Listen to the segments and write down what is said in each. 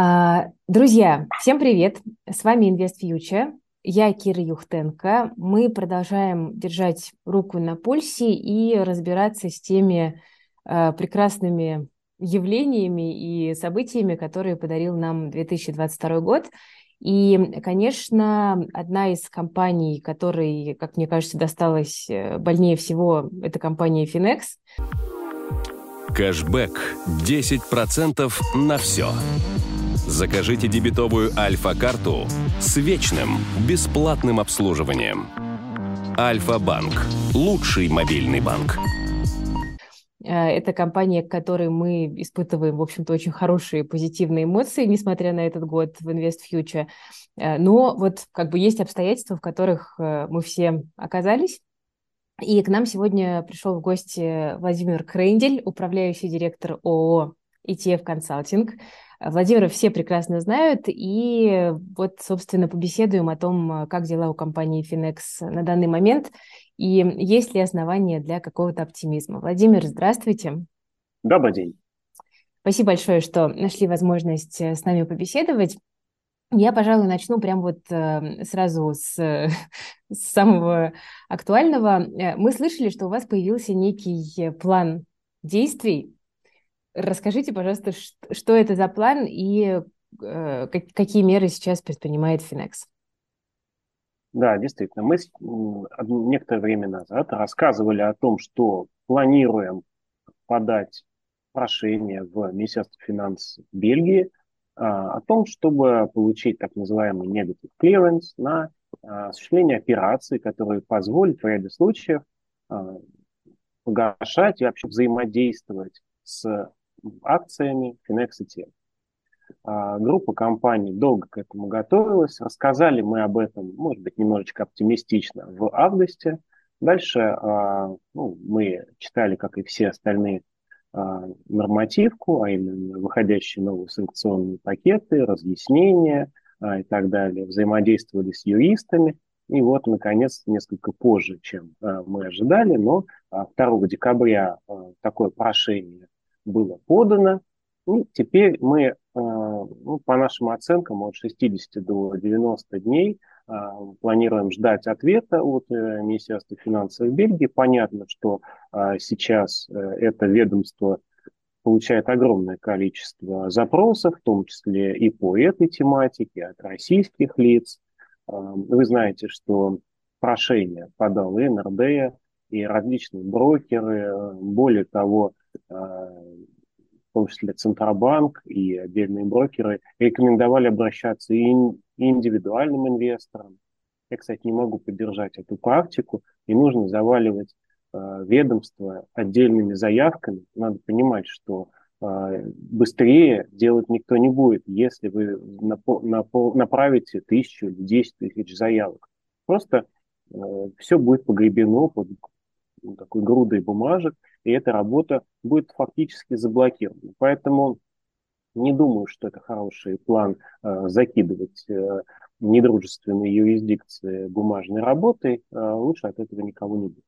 А, друзья, всем привет! С вами Invest Future. Я Кира Юхтенко. Мы продолжаем держать руку на пульсе и разбираться с теми э, прекрасными явлениями и событиями, которые подарил нам 2022 год. И, конечно, одна из компаний, которой, как мне кажется, досталась э, больнее всего, это компания Finex. Кэшбэк 10% на все. Закажите дебетовую Альфа-карту с вечным бесплатным обслуживанием. Альфа-банк – лучший мобильный банк. Э, это компания, к которой мы испытываем, в общем-то, очень хорошие позитивные эмоции, несмотря на этот год в Invest Future. Э, но вот как бы есть обстоятельства, в которых э, мы все оказались. И к нам сегодня пришел в гости Владимир Крендель, управляющий директор ООО ETF Consulting. Владимира все прекрасно знают, и вот, собственно, побеседуем о том, как дела у компании Finex на данный момент, и есть ли основания для какого-то оптимизма. Владимир, здравствуйте. Добрый день. Спасибо большое, что нашли возможность э, с нами побеседовать. Я, пожалуй, начну прямо вот э, сразу с, с самого актуального. Э, мы слышали, что у вас появился некий план действий Расскажите, пожалуйста, что это за план и э, какие меры сейчас предпринимает Finex? Да, действительно. Мы некоторое время назад рассказывали о том, что планируем подать прошение в Министерство финансов Бельгии а, о том, чтобы получить так называемый negative clearance на а, осуществление операций, которые позволят в ряде случаев а, погашать и вообще взаимодействовать с акциями Finex ETF. А, группа компаний долго к этому готовилась. Рассказали мы об этом, может быть, немножечко оптимистично в августе. Дальше а, ну, мы читали, как и все остальные, а, нормативку, а именно выходящие новые санкционные пакеты, разъяснения и так далее. Взаимодействовали с юристами. И вот, наконец, несколько позже, чем мы ожидали, но 2 декабря такое прошение было подано. И теперь мы, э, ну, по нашим оценкам, от 60 до 90 дней э, планируем ждать ответа от э, Министерства финансов Бельгии. Понятно, что сейчас это ведомство получает огромное количество запросов, в том числе и по этой тематике, от российских лиц. Вы знаете, что прошение подал и НРД, и различные брокеры. Более того, в том числе Центробанк и отдельные брокеры, рекомендовали обращаться и индивидуальным инвесторам. Я, кстати, не могу поддержать эту практику. Не нужно заваливать э, ведомство отдельными заявками. Надо понимать, что э, быстрее делать никто не будет, если вы направите тысячу или десять тысяч заявок. Просто э, все будет погребено под такой грудой бумажек, и эта работа будет фактически заблокирована. Поэтому не думаю, что это хороший план э, закидывать э, недружественные юрисдикции бумажной работой. Э, лучше от этого никого не будет.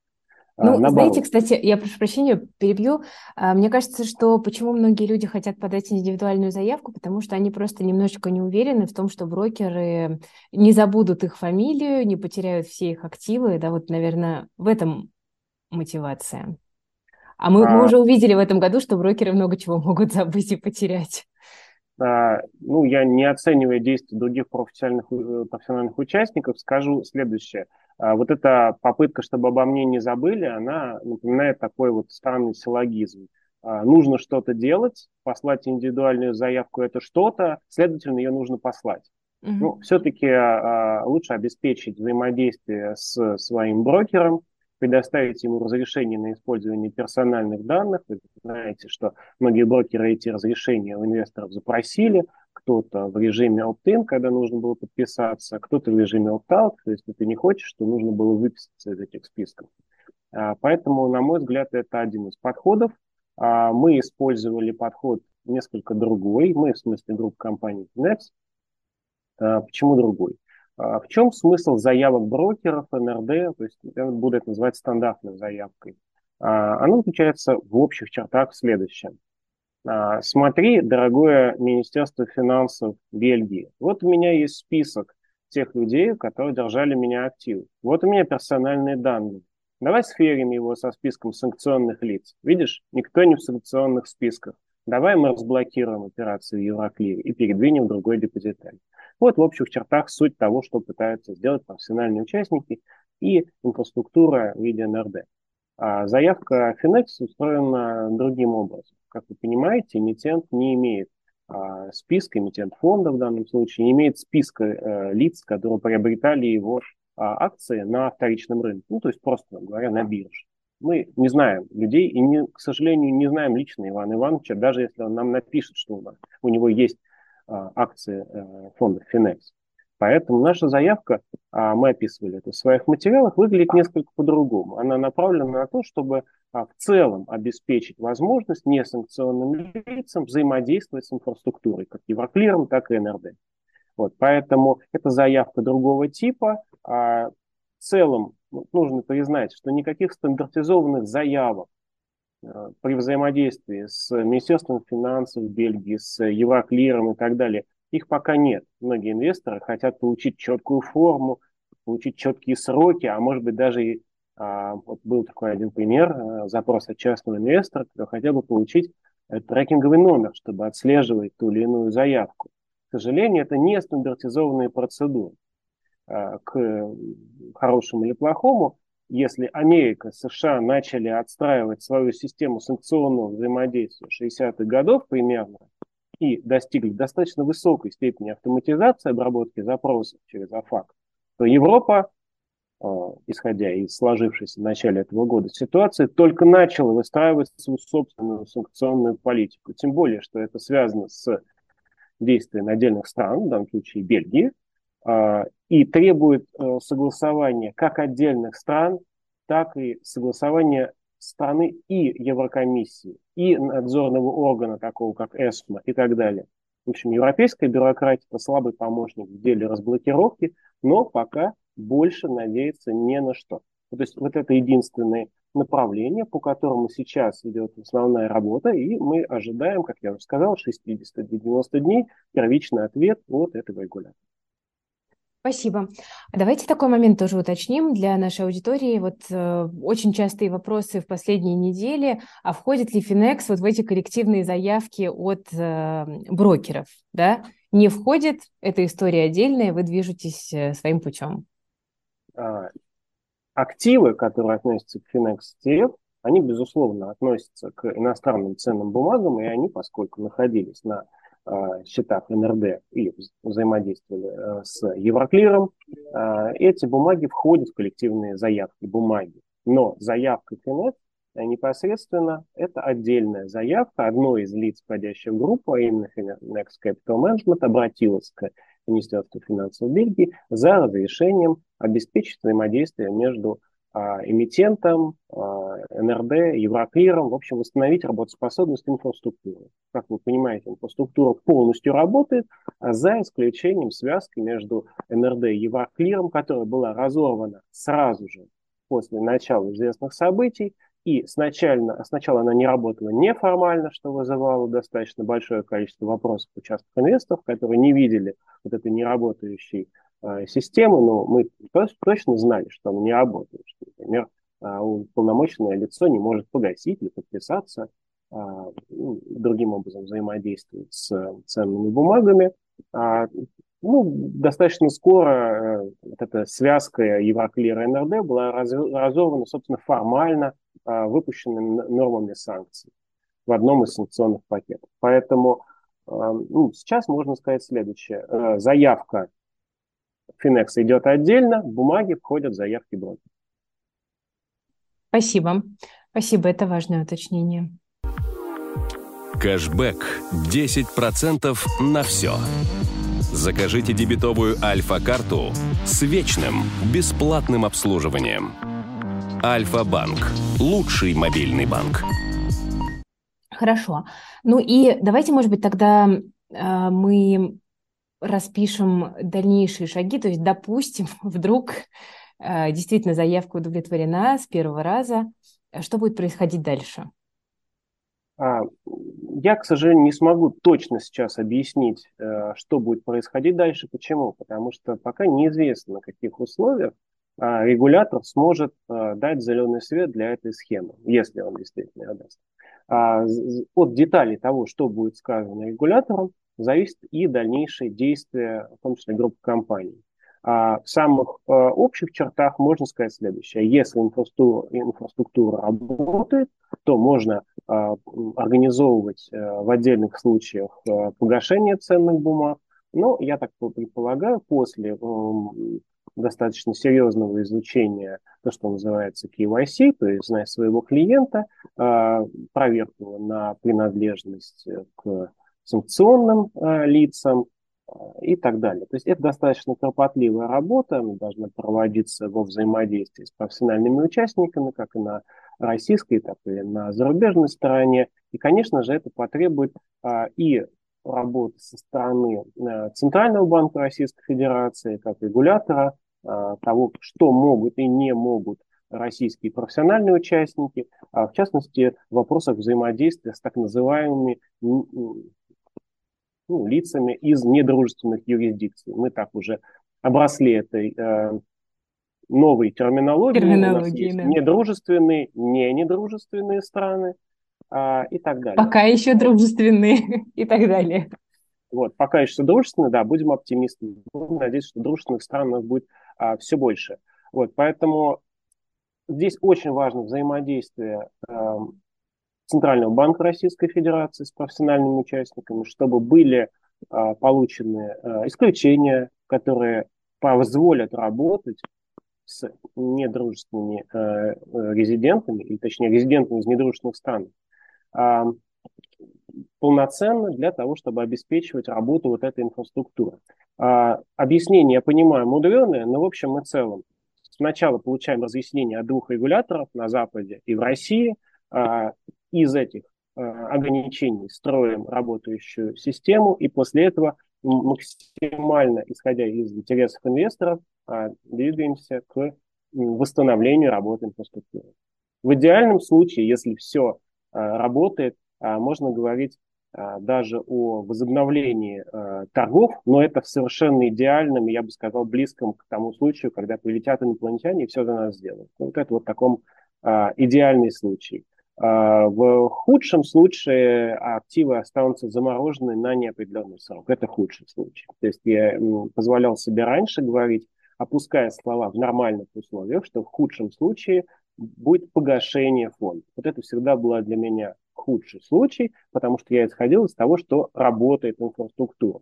А, ну, Наоборот. знаете, кстати, я прошу прощения, перебью. А, мне кажется, что почему многие люди хотят подать индивидуальную заявку, потому что они просто немножечко не уверены в том, что брокеры не забудут их фамилию, не потеряют все их активы. Да, вот, наверное, в этом мотивация. А мы, а, мы уже увидели в этом году, что брокеры много чего могут забыть и потерять. А, ну, я не оценивая действия других профессиональных, э, профессиональных участников, скажу следующее. А, вот эта попытка, чтобы обо мне не забыли, она напоминает такой вот странный силлогизм. А, нужно что-то делать, послать индивидуальную заявку – это что-то, следовательно, ее нужно послать. Угу. Ну, все-таки а, лучше обеспечить взаимодействие с своим брокером, предоставить ему разрешение на использование персональных данных. Вы знаете, что многие брокеры эти разрешения у инвесторов запросили, кто-то в режиме opt-in, когда нужно было подписаться, кто-то в режиме opt-out, то есть ты не хочешь, то нужно было выписаться из этих списков. А, поэтому, на мой взгляд, это один из подходов. А, мы использовали подход несколько другой, мы, в смысле, группа компании Finex. А, почему другой? А в чем смысл заявок брокеров, НРД, то есть я буду это называть стандартной заявкой? А, оно заключается в общих чертах в следующем. А, смотри, дорогое Министерство финансов Бельгии, вот у меня есть список тех людей, которые держали меня актив. Вот у меня персональные данные. Давай сферим его со списком санкционных лиц. Видишь, никто не в санкционных списках. Давай мы разблокируем операцию Евроклир и передвинем другой депозитарий. Вот в общих чертах суть того, что пытаются сделать профессиональные участники и инфраструктура в виде НРД. А заявка Finex устроена другим образом. Как вы понимаете, эмитент не имеет а, списка, эмитент фонда в данном случае, не имеет списка э, лиц, которые приобретали его а, акции на вторичном рынке, ну, то есть просто говоря, на бирже. Мы не знаем людей и, не, к сожалению, не знаем лично Ивана Ивановича, даже если он нам напишет, что у, нас, у него есть а, акции а, фонда Finex. Поэтому наша заявка, а, мы описывали это в своих материалах, выглядит несколько по-другому. Она направлена на то, чтобы а, в целом обеспечить возможность несанкционным лицам взаимодействовать с инфраструктурой, как Евроклиром, так и НРД. Вот, поэтому это заявка другого типа. А целом ну, нужно признать, что никаких стандартизованных заявок а, при взаимодействии с Министерством финансов Бельгии, с Евроклиром и так далее, их пока нет. Многие инвесторы хотят получить четкую форму, получить четкие сроки, а может быть даже и а, вот был такой один пример, а, запрос от частного инвестора, который хотел бы получить трекинговый номер, чтобы отслеживать ту или иную заявку. К сожалению, это не стандартизованные процедуры. А, к хорошему или плохому, если Америка, США начали отстраивать свою систему санкционного взаимодействия 60-х годов примерно и достигли достаточно высокой степени автоматизации обработки запросов через АФАК, то Европа а, исходя из сложившейся в начале этого года ситуации, только начала выстраивать свою собственную санкционную политику. Тем более, что это связано с действием отдельных стран, в данном случае Бельгии, и требует э, согласования как отдельных стран, так и согласования страны и Еврокомиссии, и надзорного органа, такого как ЭСМА и так далее. В общем, европейская бюрократия – это слабый помощник в деле разблокировки, но пока больше надеяться не на что. То есть вот это единственное направление, по которому сейчас идет основная работа, и мы ожидаем, как я уже сказал, 60-90 дней первичный ответ от этого регулятора. Спасибо. Давайте такой момент тоже уточним для нашей аудитории. Вот э, очень частые вопросы в последние недели, а входит ли Финекс вот в эти коллективные заявки от э, брокеров, да? Не входит, эта история отдельная, вы движетесь э, своим путем. А, активы, которые относятся к Finex TF, они, безусловно, относятся к иностранным ценным бумагам, и они, поскольку находились на счетах НРД и взаимодействовали а, с Евроклиром, эти бумаги входят в коллективные заявки бумаги. Но заявка Finex непосредственно это отдельная заявка. Одно из лиц, входящих в группу, а именно Finex Capital Management, обратилось к Министерства финансов Бельгии за разрешением обеспечить взаимодействие между а, эмитентом, а, НРД, Евроклиром, в общем, восстановить работоспособность инфраструктуры. Как вы понимаете, инфраструктура полностью работает, а за исключением связки между НРД и Евроклиром, которая была разорвана сразу же после начала известных событий, и сначала, сначала она не работала неформально, что вызывало достаточно большое количество вопросов у частных инвесторов, которые не видели вот этой неработающей системы, но мы точно знали, что она не работает. Что, например, э, полномочное лицо не может погасить или подписаться, э, ну, другим образом взаимодействовать с ценными бумагами. А, ну, достаточно скоро э, вот эта связка Евроклира и НРД была разорвана, собственно, формально выпущенными нормами санкций в одном из санкционных пакетов. Поэтому ну, сейчас можно сказать следующее. Заявка Finex идет отдельно, бумаги входят в заявки брокера. Спасибо. Спасибо, это важное уточнение. Кэшбэк 10% на все. Закажите дебетовую Альфа-карту с вечным бесплатным обслуживанием. Альфа-банк. Лучший мобильный банк. Хорошо. Ну и давайте, может быть, тогда э, мы распишем дальнейшие шаги. То есть, допустим, вдруг э, действительно заявка удовлетворена с первого раза. Что будет происходить дальше? А, я, к сожалению, не смогу точно сейчас объяснить, э, что будет происходить дальше. Почему? Потому что пока неизвестно, на каких условиях а, регулятор сможет э, дать зеленый свет для этой схемы, если он действительно ее даст. А, от деталей того, что будет сказано регулятором, зависит и дальнейшие действия, в том числе группы компаний. В самых э, общих чертах можно сказать следующее. Если инфраструктура, инфраструктура работает, то можно а, организовывать э, в отдельных случаях э, погашение ценных бумаг. Но я так предполагаю, после достаточно серьезного изучения, то, что называется KYC, то есть зная своего клиента, а, проверку на принадлежность к санкционным лицам, и так далее. То есть это достаточно кропотливая работа, она должна проводиться во взаимодействии с профессиональными участниками, как и на российской, так и на зарубежной стороне. И, конечно же, это потребует а, и работы со стороны Центрального банка Российской Федерации, как регулятора, того, что могут и не могут российские профессиональные участники, а в частности в вопросах взаимодействия с так называемыми ну, лицами из недружественных юрисдикций. Мы так уже обросли этой э, новой терминологией. Терминологии, да. Недружественные, не недружественные страны э, и так далее. Пока еще дружественные и так далее. Вот, пока еще дружественные, да, будем оптимистами. Надеюсь, что дружественных стран у нас будет а, все больше. Вот, поэтому здесь очень важно взаимодействие э, Центрального банка Российской Федерации с профессиональными участниками, чтобы были а, получены а, исключения, которые позволят работать с недружественными а, резидентами, или точнее резидентами из недружественных стран, а, полноценно для того, чтобы обеспечивать работу вот этой инфраструктуры. А, объяснение, я понимаю, мудреное, но в общем и целом. Сначала получаем разъяснение от двух регуляторов на Западе и в России, а, из этих э, ограничений строим работающую систему, и после этого максимально, исходя из интересов инвесторов, а, двигаемся к восстановлению работы инфраструктуры. В идеальном случае, если все а, работает, а, можно говорить даже о возобновлении торгов, но это совершенно идеальном, я бы сказал, близком к тому случаю, когда прилетят инопланетяне и все за нас сделают. Вот это вот таком идеальный случай. А, в худшем случае активы останутся заморожены на неопределенный срок. Это худший случай. То есть я позволял себе раньше говорить, опуская слова в нормальных условиях, что в худшем случае будет погашение фонда. Вот это всегда было для меня худший случай, потому что я исходил из того, что работает инфраструктура.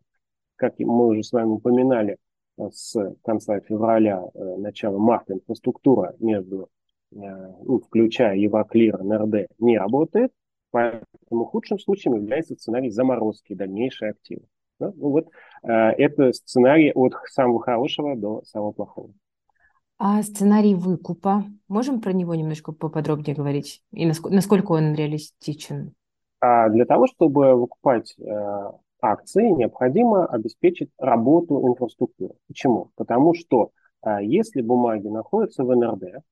Как мы уже с вами упоминали, э, с конца февраля, э, начала марта инфраструктура между включая Еваклир, НРД, не работает, поэтому худшим случаем является сценарий заморозки дальнейшей активы. Да? Ну, вот э, это сценарий от самого хорошего до самого плохого. А сценарий выкупа, можем про него немножко поподробнее говорить? И насколько, насколько он реалистичен? А для того, чтобы выкупать э, акции, необходимо обеспечить работу инфраструктуры. Почему? Потому что э, если бумаги находятся в НРД,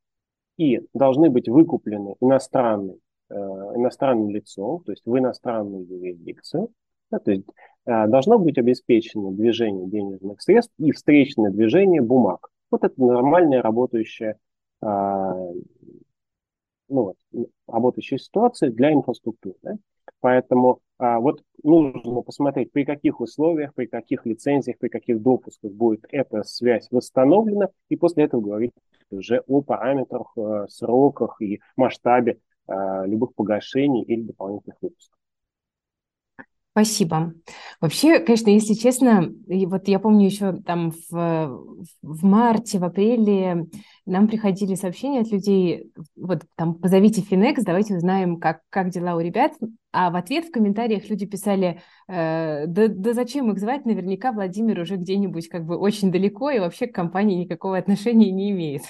и должны быть выкуплены иностранным, э, иностранным лицом, то есть в иностранную юрисдикцию, да, то есть э, должно быть обеспечено движение денежных средств и встречное движение бумаг. Вот это нормальная работающая, э, ну, работающая ситуация для инфраструктуры. Да? Поэтому а, вот нужно посмотреть, при каких условиях, при каких лицензиях, при каких допусках будет эта связь восстановлена, и после этого говорить уже о параметрах, э, сроках и масштабе э, любых погашений или дополнительных выпусков. Спасибо. Вообще, конечно, если честно, вот я помню еще там в, в марте, в апреле нам приходили сообщения от людей, вот там позовите Финекс, давайте узнаем, как, как дела у ребят. А в ответ в комментариях люди писали, э, да, да зачем их звать, наверняка Владимир уже где-нибудь как бы очень далеко и вообще к компании никакого отношения не имеет.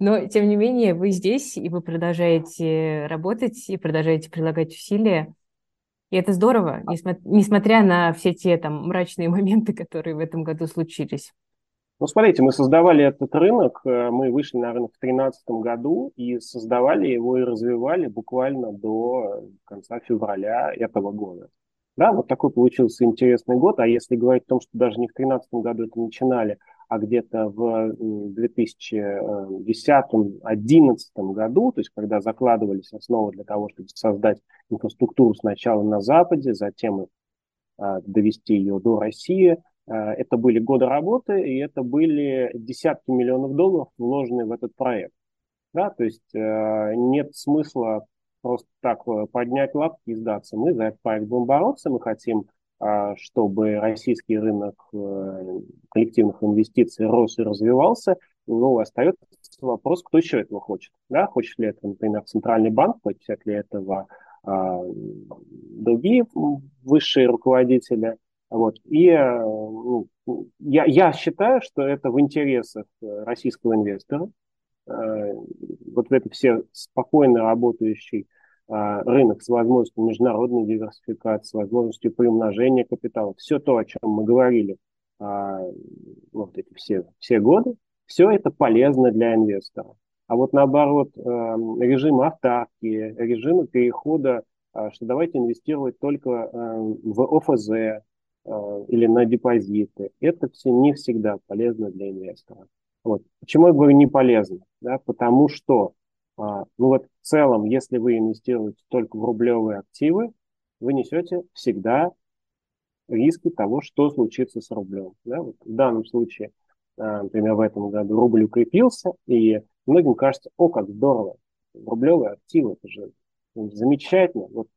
Но, тем не менее, вы здесь, и вы продолжаете работать, и продолжаете прилагать усилия. И это здорово, несмотря на все те там мрачные моменты, которые в этом году случились. Ну, смотрите, мы создавали этот рынок, э, мы вышли на рынок в 2013 году и создавали его и развивали буквально до конца февраля этого года. Да, вот такой получился интересный год. А если говорить о том, что даже не в 2013 году это начинали, а где-то в 2010-2011 году, то есть когда закладывались основы для того, чтобы создать инфраструктуру сначала на Западе, затем а, довести ее до России – Э, это были годы работы, и это были десятки миллионов долларов, вложенные в этот проект. Да, то есть э, нет смысла просто так э, поднять лапки и сдаться. Мы за этот проект будем бороться, мы хотим, чтобы российский рынок коллективных инвестиций рос и развивался. Ну, остается вопрос, кто еще этого хочет. Да? Хочет ли это, например, Центральный банк, хочет ли этого а, другие высшие руководители – вот. И э, ну, я, я считаю, что это в интересах э, российского инвестора. Э, вот это все спокойно работающий рынок с возможностью международной диверсификации, с возможностью приумножения капитала. Все то, о чем мы говорили вот эти все, все годы, все это полезно для инвестора. А вот наоборот, режим автарки, режим перехода, что давайте инвестировать только в ОФЗ, Э, или на депозиты. Это все не всегда полезно для инвестора. Вот. Почему я говорю не полезно? Да? Потому что, а, ну вот в целом, если вы инвестируете только в рублевые активы, вы несете всегда риски того, что случится с рублем. Да? Вот в данном случае, а, например, в этом году рубль укрепился, и многим кажется, о, как здорово, рублевые активы, это же замечательно, вот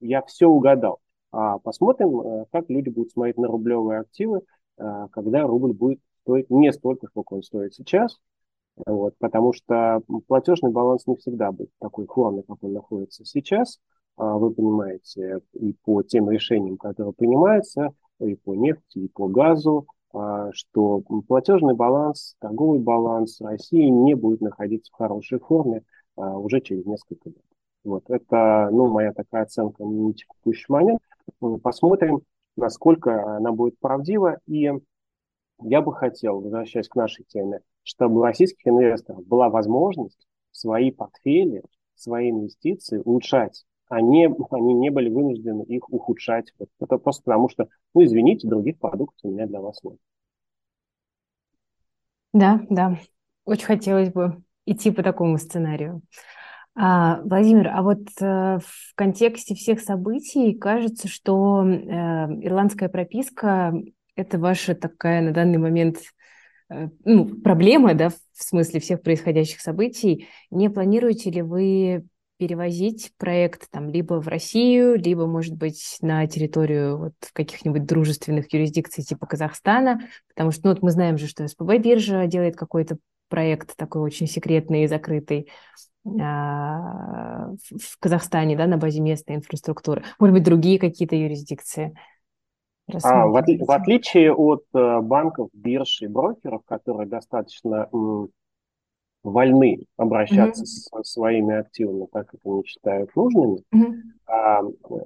я все угадал. А посмотрим, э, как люди будут смотреть на рублевые активы, э, когда рубль будет стоить не столько, сколько он стоит сейчас, вот, потому что платежный баланс не всегда будет такой форме, как он находится сейчас. А вы понимаете, и по тем решениям, которые принимаются, и по нефти, и по газу, что платежный баланс, торговый баланс России не будет находиться в хорошей форме а, уже через несколько лет. Вот это, ну, моя такая оценка на текущий момент. Посмотрим, насколько она будет правдива. И я бы хотел, возвращаясь к нашей теме, чтобы у российских инвесторов была возможность свои портфели, свои инвестиции улучшать. Они, они не были вынуждены их ухудшать. Это просто потому, что, ну, извините, других продуктов у меня для вас нет. Да, да. Очень хотелось бы идти по такому сценарию. А, Владимир, а вот э, в контексте всех событий кажется, что э, ирландская прописка – это ваша такая на данный момент э, ну, проблема, да, в смысле всех происходящих событий. Не планируете ли вы перевозить проект там либо в Россию, либо, может быть, на территорию вот каких-нибудь дружественных юрисдикций типа Казахстана, потому что ну, вот мы знаем же, что СПБ биржа делает какой-то проект такой очень секретный и закрытый. А, в Казахстане, да, на базе местной инфраструктуры? Может быть, другие какие-то юрисдикции? А, в, отли- в отличие от э, банков, бирж и брокеров, которые достаточно м, вольны обращаться mm-hmm. с своими активами так, как они считают нужными, mm-hmm. а,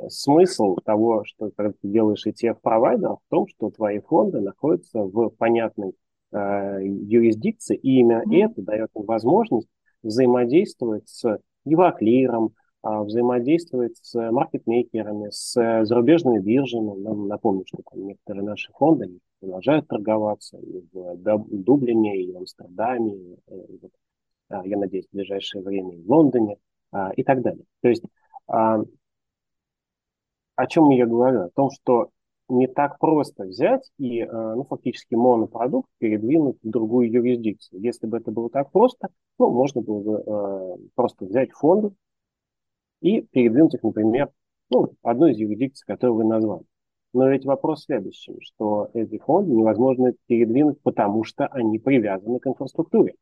смысл того, что когда ты делаешь ETF-провайдер, в том, что твои фонды находятся в понятной э, юрисдикции, и именно mm-hmm. это дает им возможность взаимодействовать с Евроклиром, а, взаимодействовать с маркетмейкерами, с зарубежными биржами. Напомню, что там некоторые наши фонды продолжают торговаться и в Дублине, и в Амстердаме, и, а, я надеюсь, в ближайшее время в Лондоне а, и так далее. То есть о чем я говорю? О том, что не так просто взять и, ну, фактически монопродукт передвинуть в другую юрисдикцию. Если бы это было так просто, ну, можно было бы просто взять фонды и передвинуть их, например, ну, одну из юрисдикций, которую вы назвали. Но ведь вопрос в следующем, что эти фонды невозможно передвинуть, потому что они привязаны к инфраструктуре.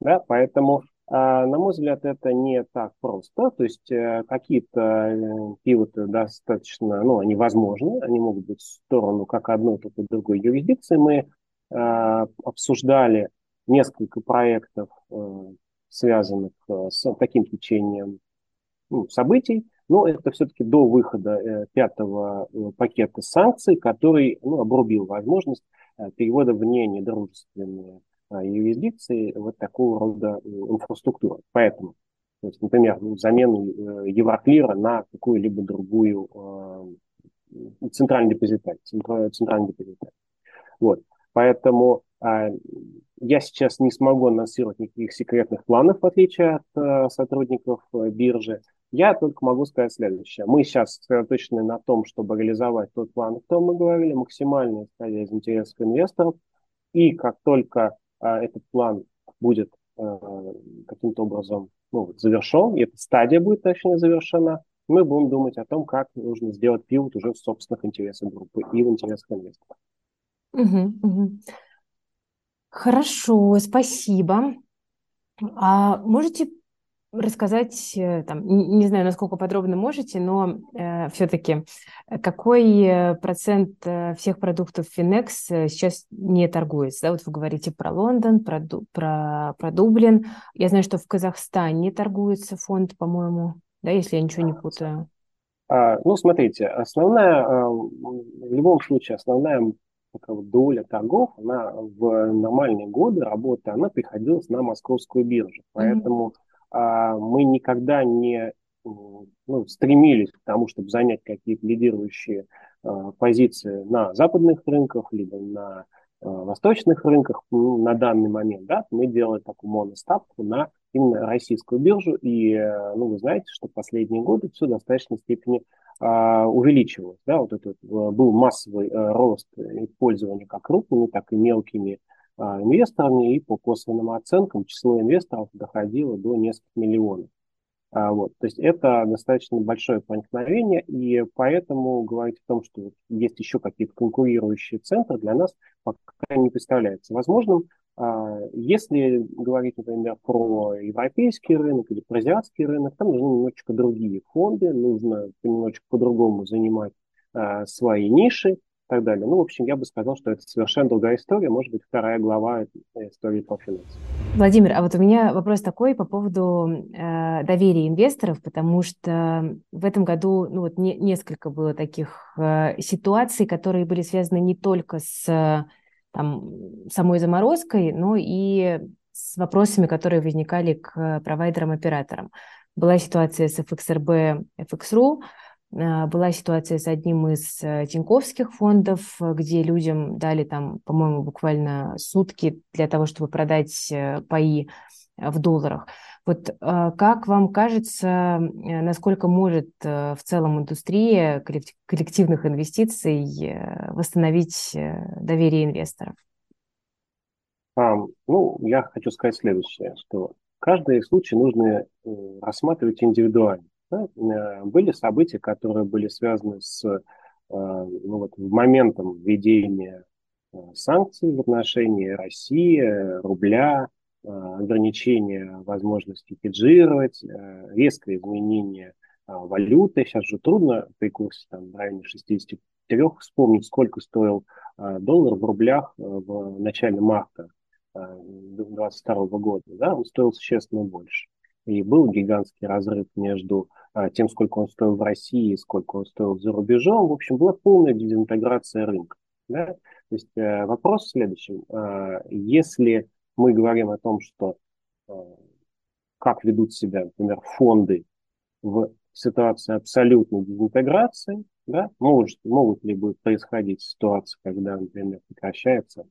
Да? Поэтому а, на мой взгляд, это не так просто. То есть э, какие-то э, пивоты достаточно, ну, они возможны, они могут быть в сторону как одной, так и другой юрисдикции. Мы а, обсуждали несколько проектов, э, связанных с таким течением ну, событий. Но это все-таки до выхода пятого пакета санкций, который ну, обрубил возможность перевода вне недружественные юрисдикции вот такого рода инфраструктуры. Поэтому, то есть, например, замену Евроклира на какую-либо другую центральный депозитарий, центральный депозитарий. Вот. Поэтому а, я сейчас не смогу анонсировать никаких секретных планов, в отличие от а, сотрудников а, биржи. Я только могу сказать следующее. Мы сейчас сосредоточены на том, чтобы реализовать тот план, о котором мы говорили, максимально исходя из интересов инвесторов. И как только а, этот план будет а, каким-то образом ну, завершен, и эта стадия будет точнее завершена, мы будем думать о том, как нужно сделать пивот уже в собственных интересах группы и в интересах инвесторов. Угу, угу. Хорошо, спасибо. А можете рассказать, э, там, не знаю, насколько подробно можете, но э, все-таки э, какой э, процент всех продуктов Finex сейчас не торгуется? Да? Вот вы говорите про Лондон, про, про, про Дублин. Я знаю, что в Казахстане торгуется фонд, по-моему, да, если я ничего не путаю. А, ну, смотрите, основная, в любом случае, основная такая доля торгов, она в нормальные годы работы, она приходилась на московскую биржу. Поэтому mm-hmm. А, мы никогда не ну, стремились к тому, чтобы занять какие-то лидирующие а, позиции на западных рынках, либо на а, восточных рынках ну, на данный момент. Да, мы делаем такую моноставку на именно российскую биржу. И э, ну, вы знаете, что последние годы все в достаточной степени а, увеличивалось. Да, вот этот э, был массовый э, рост использования как крупными, так и мелкими инвесторами, и по косвенным оценкам число инвесторов доходило до нескольких миллионов. А, вот, то есть это достаточно большое проникновение, и поэтому говорить о том, что есть еще какие-то конкурирующие центры, для нас пока не представляется возможным. А, если говорить, например, про европейский рынок или про азиатский рынок, там нужны немножечко другие фонды, нужно немножечко по-другому занимать а, свои ниши, так далее. Ну, в общем, я бы сказал, что это совершенно другая история, может быть, вторая глава истории по финансам. Владимир, а вот у меня вопрос такой по поводу э, доверия инвесторов, потому что в этом году ну, вот не, несколько было таких э, ситуаций, которые были связаны не только с там, самой заморозкой, но и с вопросами, которые возникали к провайдерам-операторам. Была ситуация с FXRB, FXRU, была ситуация с одним из э, тиньковских фондов, где людям дали там, по-моему, буквально сутки для того, чтобы продать э, паи в долларах. Вот а, как вам кажется, э, насколько может в целом индустрия коллективных инвестиций восстановить доверие инвесторов? А, ну, я хочу сказать следующее, что каждый случай нужно рассматривать индивидуально. Да? Э, были события, которые были связаны с э, ну, вот, моментом введения э, санкций в отношении России, рубля, ограничения возможности хеджировать, резкое изменение валюты. Сейчас же трудно при курсе там, в районе 63 вспомнить, сколько стоил доллар в рублях в начале марта 2022 года. Да? Он стоил существенно больше. И был гигантский разрыв между а, тем, сколько он стоил в России, сколько он стоил за рубежом. В общем, была полная дезинтеграция рынка. Да? То есть э, вопрос в следующем. А, если мы говорим о том, что а, как ведут себя, например, фонды в ситуации абсолютной дезинтеграции, да, может, могут ли будет происходить ситуации, когда, например, прекращается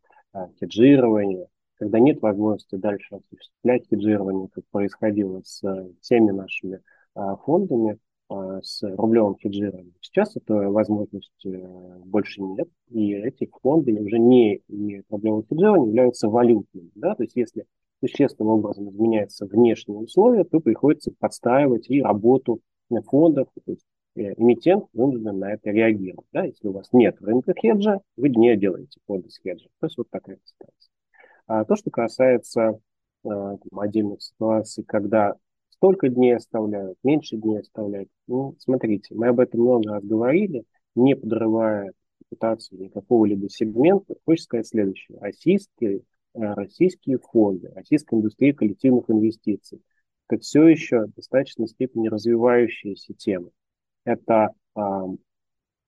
хеджирование, когда нет возможности дальше осуществлять хеджирование, как происходило с теми нашими а, фондами а, с рублевым хеджированием. Сейчас этой возможности э, больше нет, и эти фонды уже не, не рублевым хеджированием являются валютными. Да? То есть если существенным образом изменяются внешние условия, то приходится подстраивать и работу фондов. То есть э, эмитент вынужден на это реагировать. Да? Если у вас нет рынка хеджа, вы не делаете фонды с хеджем. То есть вот такая ситуация. А то, что касается э, отдельных ситуаций, когда столько дней оставляют, меньше дней оставляют. Ну, смотрите, мы об этом много раз говорили, не подрывая репутацию никакого либо сегмента. Хочется сказать следующее. Российские, э, российские фонды, российская индустрия коллективных инвестиций – это все еще в достаточной степени развивающаяся тема. это а,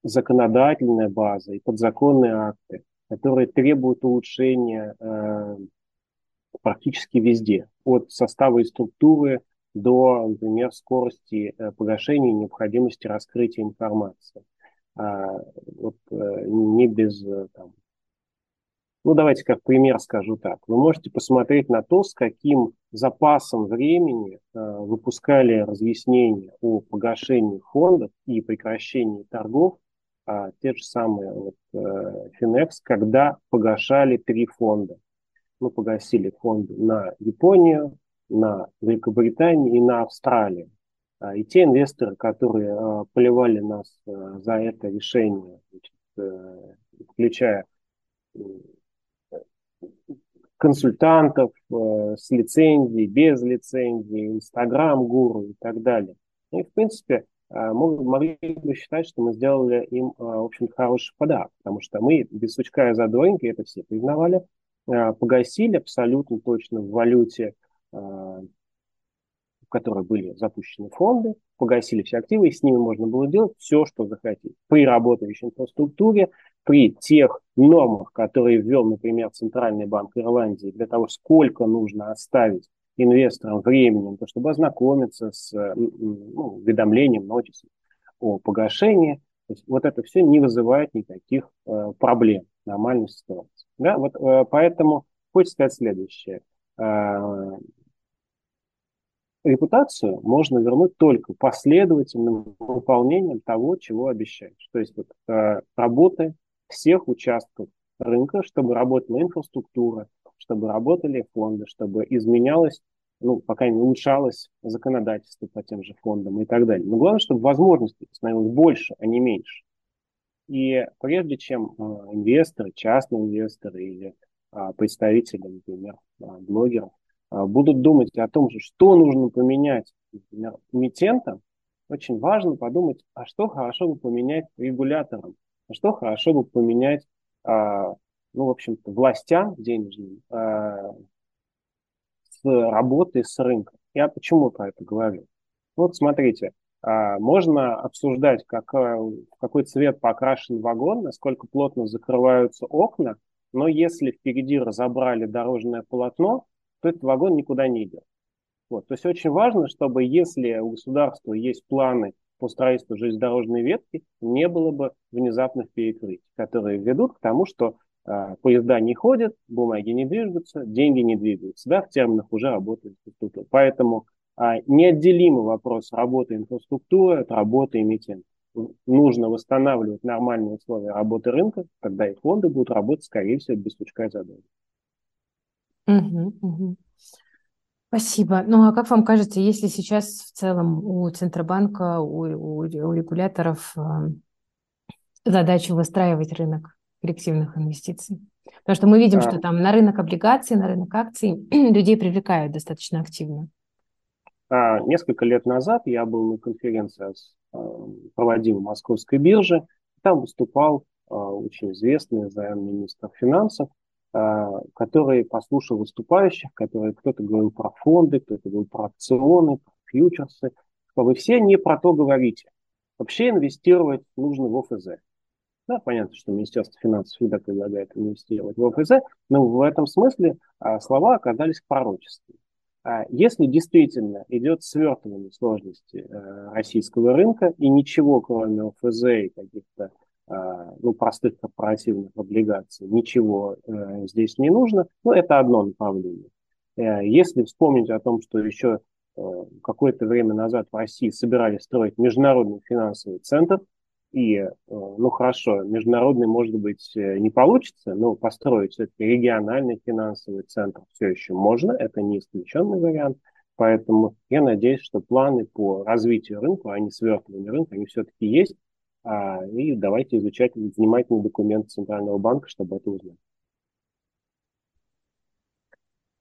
законодательная база и подзаконные акты, которые требуют улучшения э, практически везде, от состава и структуры до, например, скорости э, погашения и необходимости раскрытия информации. А, вот, э, не без э, там, ну, давайте как пример скажу так. Вы можете посмотреть на то, с каким запасом времени э, выпускали разъяснения о погашении фондов и прекращении торгов э, те же самые вот, э, Finex, когда погашали три фонда. Мы погасили фонды на Японию, на Великобританию и на Австралию. А, и те инвесторы, которые э, поливали нас э, за это решение, значит, э, включая консультантов э, с лицензией, без лицензии, Инстаграм-гуру и так далее. И, в принципе, могли бы считать, что мы сделали им, э, в общем хороший подарок, потому что мы без сучка и задоринки, это все признавали, э, погасили абсолютно точно в валюте, в которой были запущены фонды, погасили все активы, и с ними можно было делать все, что захотите. При работающей инфраструктуре, при тех нормах, которые ввел, например, Центральный банк Ирландии для того, сколько нужно оставить инвесторам времени, то, чтобы ознакомиться с ну, уведомлением, нотисом о погашении. То есть вот это все не вызывает никаких э, проблем, нормальной ситуации. Да? Вот, э, поэтому хочется сказать следующее. Э, репутацию можно вернуть только последовательным выполнением того, чего обещаешь. То есть вот, э, работы всех участков рынка, чтобы работала инфраструктура, чтобы работали фонды, чтобы изменялось, ну, пока не улучшалось законодательство по тем же фондам и так далее. Но главное, чтобы возможностей становилось больше, а не меньше. И прежде чем э, инвесторы, частные инвесторы или э, представители, например, э, блогеров, будут думать о том, что нужно поменять, например, эмитентам, очень важно подумать, а что хорошо бы поменять регуляторам, что хорошо бы поменять, а, ну, в общем-то, властям денежным а, с работы с рынком. Я почему про это говорю? Вот смотрите, а, можно обсуждать, как, в какой цвет покрашен вагон, насколько плотно закрываются окна, но если впереди разобрали дорожное полотно, то этот вагон никуда не идет. Вот. То есть очень важно, чтобы если у государства есть планы по строительству железнодорожной ветки не было бы внезапных перекрытий, которые ведут к тому, что э, поезда не ходят, бумаги не движутся, деньги не двигаются. Да, в терминах уже работает инфраструктура. Поэтому э, неотделимый вопрос работы инфраструктуры от работы эмитента. Нужно восстанавливать нормальные условия работы рынка, тогда и фонды будут работать, скорее всего, без сучка и задания. Угу, угу. Спасибо. Ну а как вам кажется, если сейчас в целом у Центробанка, у, у, у регуляторов э, задача выстраивать рынок коллективных инвестиций? Потому что мы видим, а... что там на рынок облигаций, на рынок акций людей привлекают достаточно активно. А, несколько лет назад я был на конференции, э, проводимой Московской бирже. Там выступал э, очень известный замминистр финансов а, который послушал выступающих, которые кто-то говорил про фонды, кто-то говорил про опционы, про фьючерсы, вы все не про то говорите. Вообще инвестировать нужно в ОФЗ. Да, понятно, что Министерство финансов всегда предлагает инвестировать в ОФЗ, но в этом смысле а, слова оказались пророческими. А если действительно идет свертывание сложности э, российского рынка и ничего, кроме ОФЗ и каких-то а, ну, простых корпоративных облигаций, ничего э, здесь не нужно, но это одно направление. Э, если вспомнить о том, что еще какое-то время назад в России собирались строить международный финансовый центр, и, ну хорошо, международный, может быть, не получится, но построить все-таки региональный финансовый центр все еще можно, это не исключенный вариант. Поэтому я надеюсь, что планы по развитию рынка, а не свертыванию рынка, они все-таки есть, и давайте изучать внимательный документ Центрального банка, чтобы это узнать.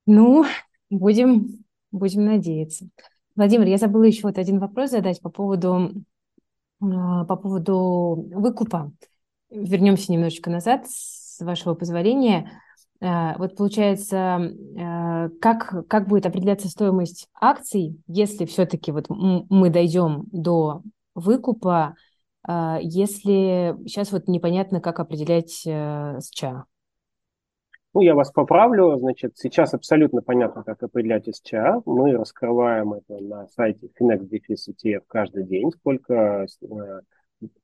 Ну, будем, будем надеяться. Владимир, я забыла еще вот один вопрос задать по поводу, по поводу выкупа. Вернемся немножечко назад, с вашего позволения. А, вот получается, как, как будет определяться стоимость акций, если все-таки вот мы дойдем до выкупа, если сейчас вот непонятно, как определять СЧА? Ну, я вас поправлю. Значит, сейчас абсолютно понятно, как определять СЧА. Мы раскрываем это на сайте Finex ETF каждый день, сколько э,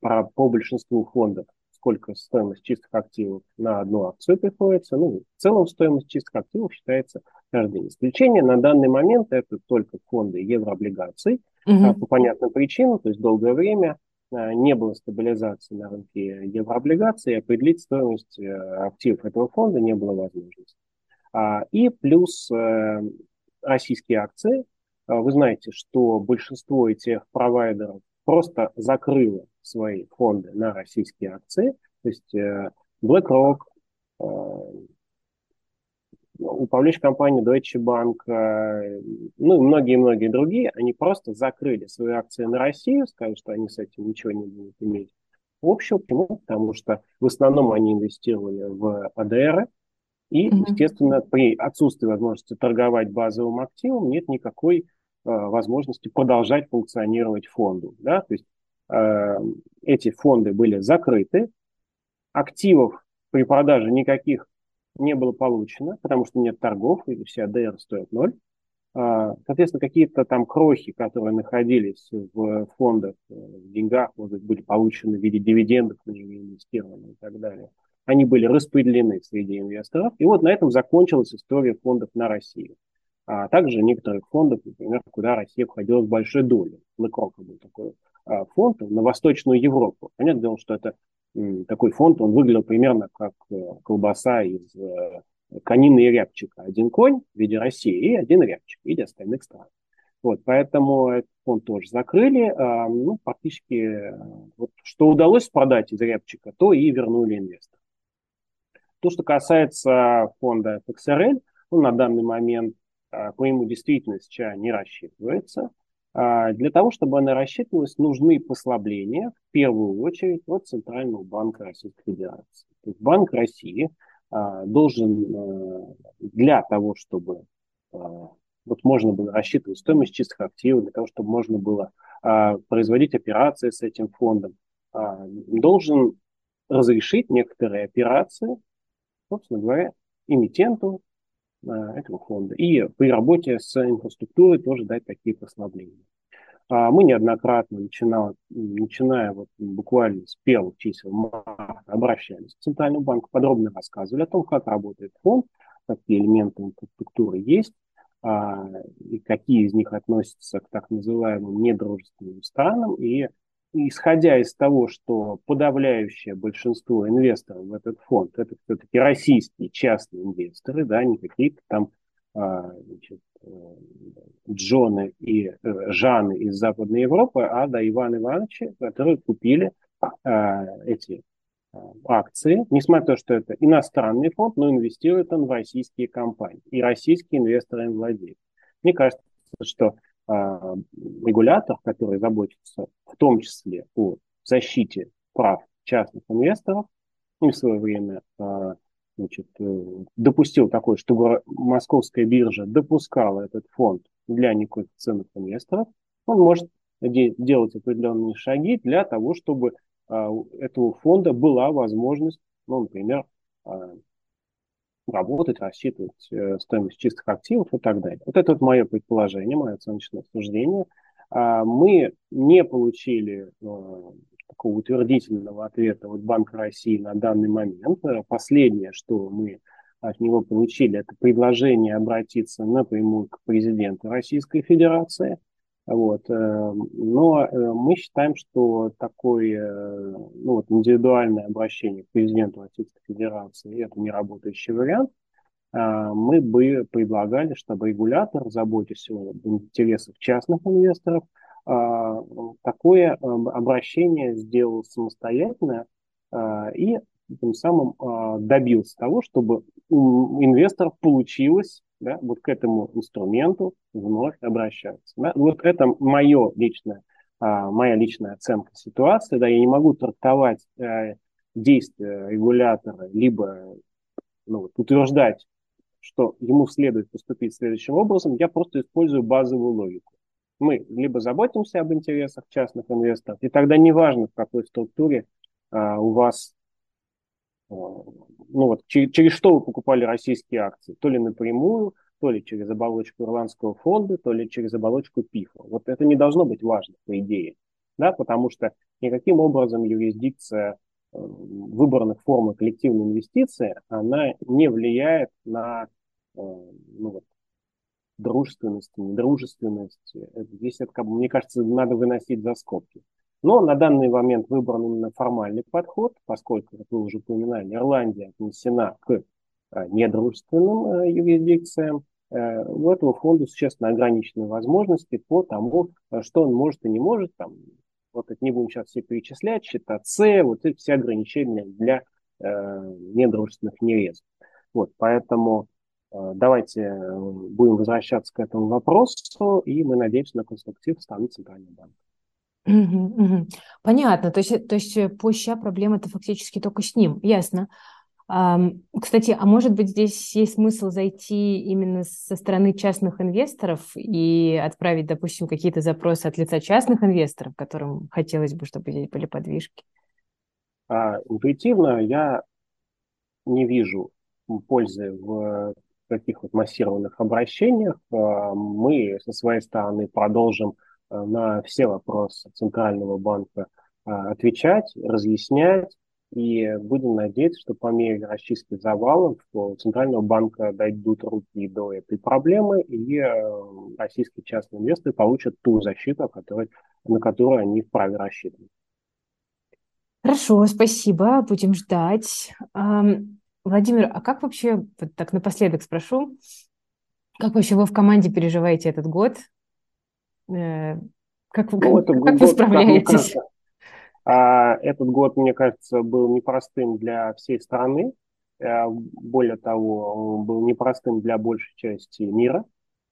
по, по большинству фондов, сколько стоимость чистых активов на одну акцию приходится. Ну, в целом стоимость чистых активов считается каждый день. Исключение на данный момент это только фонды еврооблигаций угу. по понятным причинам, то есть долгое время не было стабилизации на рынке еврооблигаций, и определить стоимость э, активов этого фонда не было возможности. А, и плюс э, российские акции. А, вы знаете, что большинство этих провайдеров просто закрыло свои фонды на российские акции. То есть BlackRock, управляющая компания Deutsche Bank, э, ну и многие-многие другие, они просто закрыли свои акции на Россию, сказали, что они с этим ничего не будут иметь общего, почему? Потому что в основном они инвестировали в АДР, и, mm-hmm. естественно, при отсутствии возможности торговать базовым активом нет никакой э, возможности продолжать функционировать фонду. Да? То есть э, эти фонды были закрыты, активов при продаже никаких не было получено, потому что нет торгов, и все АДР стоят ноль. А, соответственно, какие-то там крохи, которые находились в фондах, э, в деньгах, может быть, были получены в виде дивидендов на них инвестированы и так далее, они были распределены среди инвесторов. И вот на этом закончилась история фондов на Россию. А также некоторых фондов, например, куда Россия входила с большой долей. BlackRock был такой а, фонд на Восточную Европу. Понятное дело, что это такой фонд, он выглядел примерно как э, колбаса из э, конины и рябчика. Один конь в виде России и один рябчик в виде остальных стран. Вот, поэтому этот фонд тоже закрыли. А, ну, практически э, вот, что удалось продать из рябчика, то и вернули инвесторам. То, что касается фонда FXRL, он на данный момент а, по ему действительно сейчас не рассчитывается. А, для того, чтобы она рассчитывалась, нужны послабления, в первую очередь, от Центрального банка Российской Федерации. То есть Банк России а, должен а, для того, чтобы вот можно было рассчитывать стоимость чистых активов, для того, чтобы можно было производить операции с этим фондом, должен разрешить некоторые операции, собственно говоря, эмитенту этого фонда. И при работе с инфраструктурой тоже дать такие послабления. А мы неоднократно, начинали, начиная вот буквально с первых чисел марта, обращались к Центральному банку, подробно рассказывали о том, как работает фонд, какие элементы инфраструктуры есть, а, и какие из них относятся к так называемым недружественным странам. И исходя из того, что подавляющее большинство инвесторов в этот фонд это все-таки российские частные инвесторы, да, не какие-то там а, значит, э, Джоны и э, Жаны из Западной Европы, а до Ивана Ивановича, которые купили а, эти а, акции, несмотря на то, что это иностранный фонд, но инвестирует он в российские компании, и российские инвесторы им владеют. Мне кажется, что регулятор, который заботится в том числе о защите прав частных инвесторов, ну, в свое время а, значит, э, допустил такое, чтобы московская биржа допускала этот фонд для неквалифицированных инвесторов, он может делать определенные шаги для того, чтобы у этого фонда была возможность, ну, например, работать, рассчитывать э, стоимость чистых активов и так далее. Вот это вот мое предположение, мое оценочное суждение. А, мы не получили э, такого утвердительного ответа от Банка России на данный момент. Последнее, что мы от него получили, это предложение обратиться напрямую к президенту Российской Федерации. Вот. Э, но мы считаем, что такое ну, вот, индивидуальное обращение к президенту Российской Федерации – это не работающий вариант. А, мы бы предлагали, чтобы регулятор, заботясь о интересах частных инвесторов, а, такое обращение сделал самостоятельно а, и тем самым добился того, чтобы у инвесторов получилось да, вот к этому инструменту вновь обращаться. Да. Вот это мое личное, моя личная оценка ситуации. Да, я не могу трактовать э, действия регулятора, либо ну, утверждать что ему следует поступить следующим образом, я просто использую базовую логику. Мы либо заботимся об интересах частных инвесторов, и тогда неважно, в какой структуре а, у вас, а, ну вот, через, через что вы покупали российские акции, то ли напрямую, то ли через оболочку ирландского фонда, то ли через оболочку ПИФа. Вот это не должно быть важно, по идее, да, потому что никаким образом юрисдикция э, выбранных форм коллективной инвестиции, она не влияет на э, ну, вот, дружественность, недружественность. Здесь, это, мне кажется, надо выносить за скобки. Но на данный момент выбран именно формальный подход, поскольку, как вы уже упоминали, Ирландия отнесена к э, недружественным юрисдикциям, Э, у этого фонда существенно ограниченные возможности по тому, э, что он может и не может. Там, вот это не будем сейчас все перечислять, счета С, вот эти все ограничения для э, недружественных нерезов. Вот, поэтому э, давайте э, будем возвращаться к этому вопросу, и мы надеемся на конструктив страны Центрального банка. Понятно. То есть, то есть по ща проблема это фактически только с ним. Ясно. Кстати, а может быть здесь есть смысл зайти именно со стороны частных инвесторов и отправить, допустим, какие-то запросы от лица частных инвесторов, которым хотелось бы, чтобы здесь были подвижки? А, интуитивно я не вижу пользы в таких вот массированных обращениях. А, мы со своей стороны продолжим на все вопросы Центрального банка а, отвечать, разъяснять, и будем надеяться, что по мере расчистки завалов у Центрального банка дойдут руки до этой проблемы, и э, российские частные инвесторы получат ту защиту, который, на которую они вправе рассчитывать. Хорошо, спасибо, будем ждать. Владимир, а как вообще, вот так напоследок спрошу, как вообще вы в команде переживаете этот год? Э, как, ну, как, как вы справляетесь? Как, а этот год, мне кажется, был непростым для всей страны. Э, более того, он был непростым для большей части мира.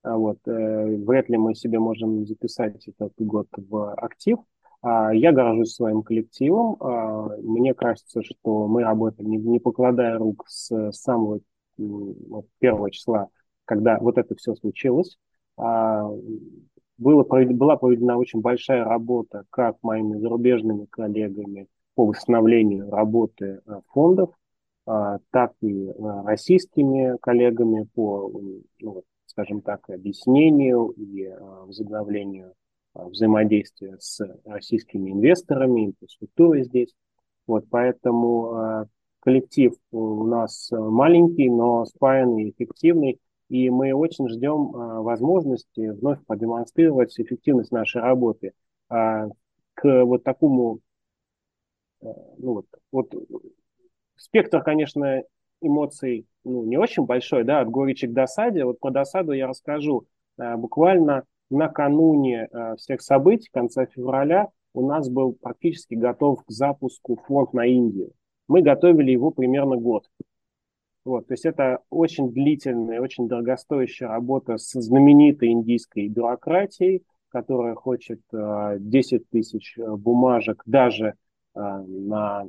А вот. Э, вряд ли мы себе можем записать этот год в актив. А я горжусь своим коллективом. Мне кажется, что мы работали, не покладая рук с самого первого числа, когда вот это все случилось было, была проведена очень большая работа как моими зарубежными коллегами по восстановлению работы э, фондов, а, так и э, российскими коллегами по, ну, скажем так, объяснению и э, возобновлению взаимодействия с российскими инвесторами, инфраструктурой здесь. Вот, поэтому коллектив у нас маленький, но спаянный и эффективный. И мы очень ждем а, возможности вновь продемонстрировать эффективность нашей работы. А, к вот такому, а, ну вот, вот спектр, конечно, эмоций ну, не очень большой, да, от горечи к досаде. Вот про досаду я расскажу. А, буквально накануне а, всех событий, конца февраля, у нас был практически готов к запуску фонд на Индию. Мы готовили его примерно год. Вот, то есть это очень длительная, очень дорогостоящая работа с знаменитой индийской бюрократией, которая хочет э, 10 тысяч э, бумажек даже э, на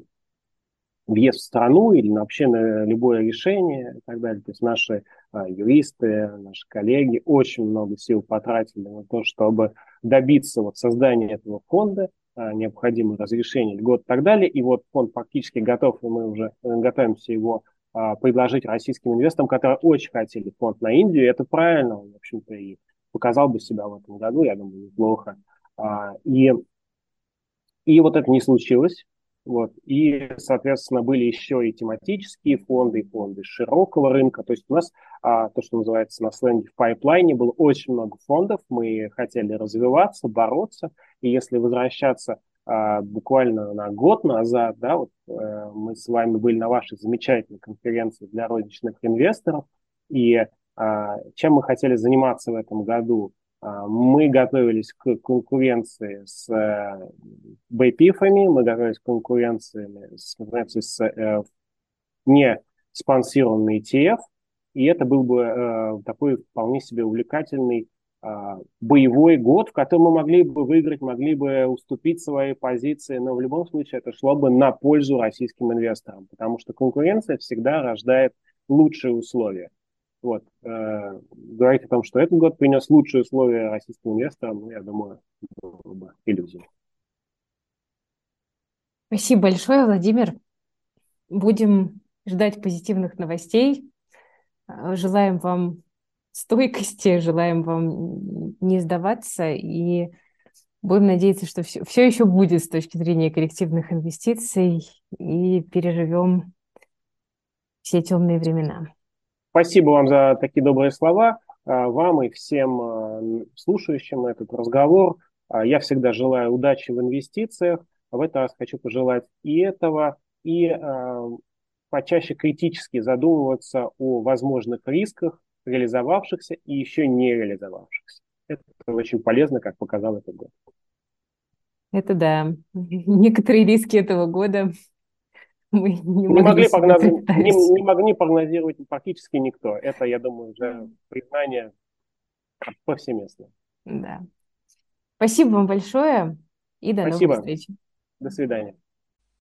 въезд в страну или вообще на любое решение и так далее. То есть наши э, юристы, наши коллеги очень много сил потратили на то, чтобы добиться вот создания этого фонда, э, необходимое разрешение льгот и так далее. И вот фонд практически готов, и мы уже готовимся его а, предложить российским инвесторам, которые очень хотели фонд на Индию. Это правильно, в общем-то, и показал бы себя в этом году, я думаю, неплохо. А, и, и вот это не случилось. Вот. И, соответственно, были еще и тематические фонды, и фонды широкого рынка. То есть у нас а, то, что называется на сленге в пайплайне, было очень много фондов. Мы хотели развиваться, бороться. И если возвращаться а, буквально на год назад, да, вот э, мы с вами были на вашей замечательной конференции для розничных инвесторов, и а, чем мы хотели заниматься в этом году? А, мы готовились к конкуренции с э, бэйпифами, мы готовились к конкуренции с, конкуренции с э, не спонсированный ETF, и это был бы такой вполне себе увлекательный а, боевой год, в котором мы могли бы выиграть, могли бы уступить свои позиции, но в любом случае это шло бы на пользу российским инвесторам, потому что конкуренция всегда рождает лучшие условия. Вот. Э, говорить о том, что этот год принес лучшие условия российским инвесторам, ну, я думаю, было бы иллюзией. Спасибо большое, Владимир. Будем ждать позитивных новостей. Желаем вам стойкости, желаем вам не сдаваться и будем надеяться, что все, все еще будет с точки зрения коллективных инвестиций и переживем все темные времена. Спасибо вам за такие добрые слова. А, вам и всем а, слушающим этот разговор. А, я всегда желаю удачи в инвестициях. В этот раз хочу пожелать и этого, и почаще критически задумываться о возможных рисках, реализовавшихся и еще не реализовавшихся. Это очень полезно, как показал этот год. Это да. Некоторые риски этого года мы не, не могли, прогнозировать, не, не могли прогнозировать практически никто. Это, я думаю, уже признание повсеместное. Да. Спасибо вам большое и до Спасибо. новых встреч. До свидания.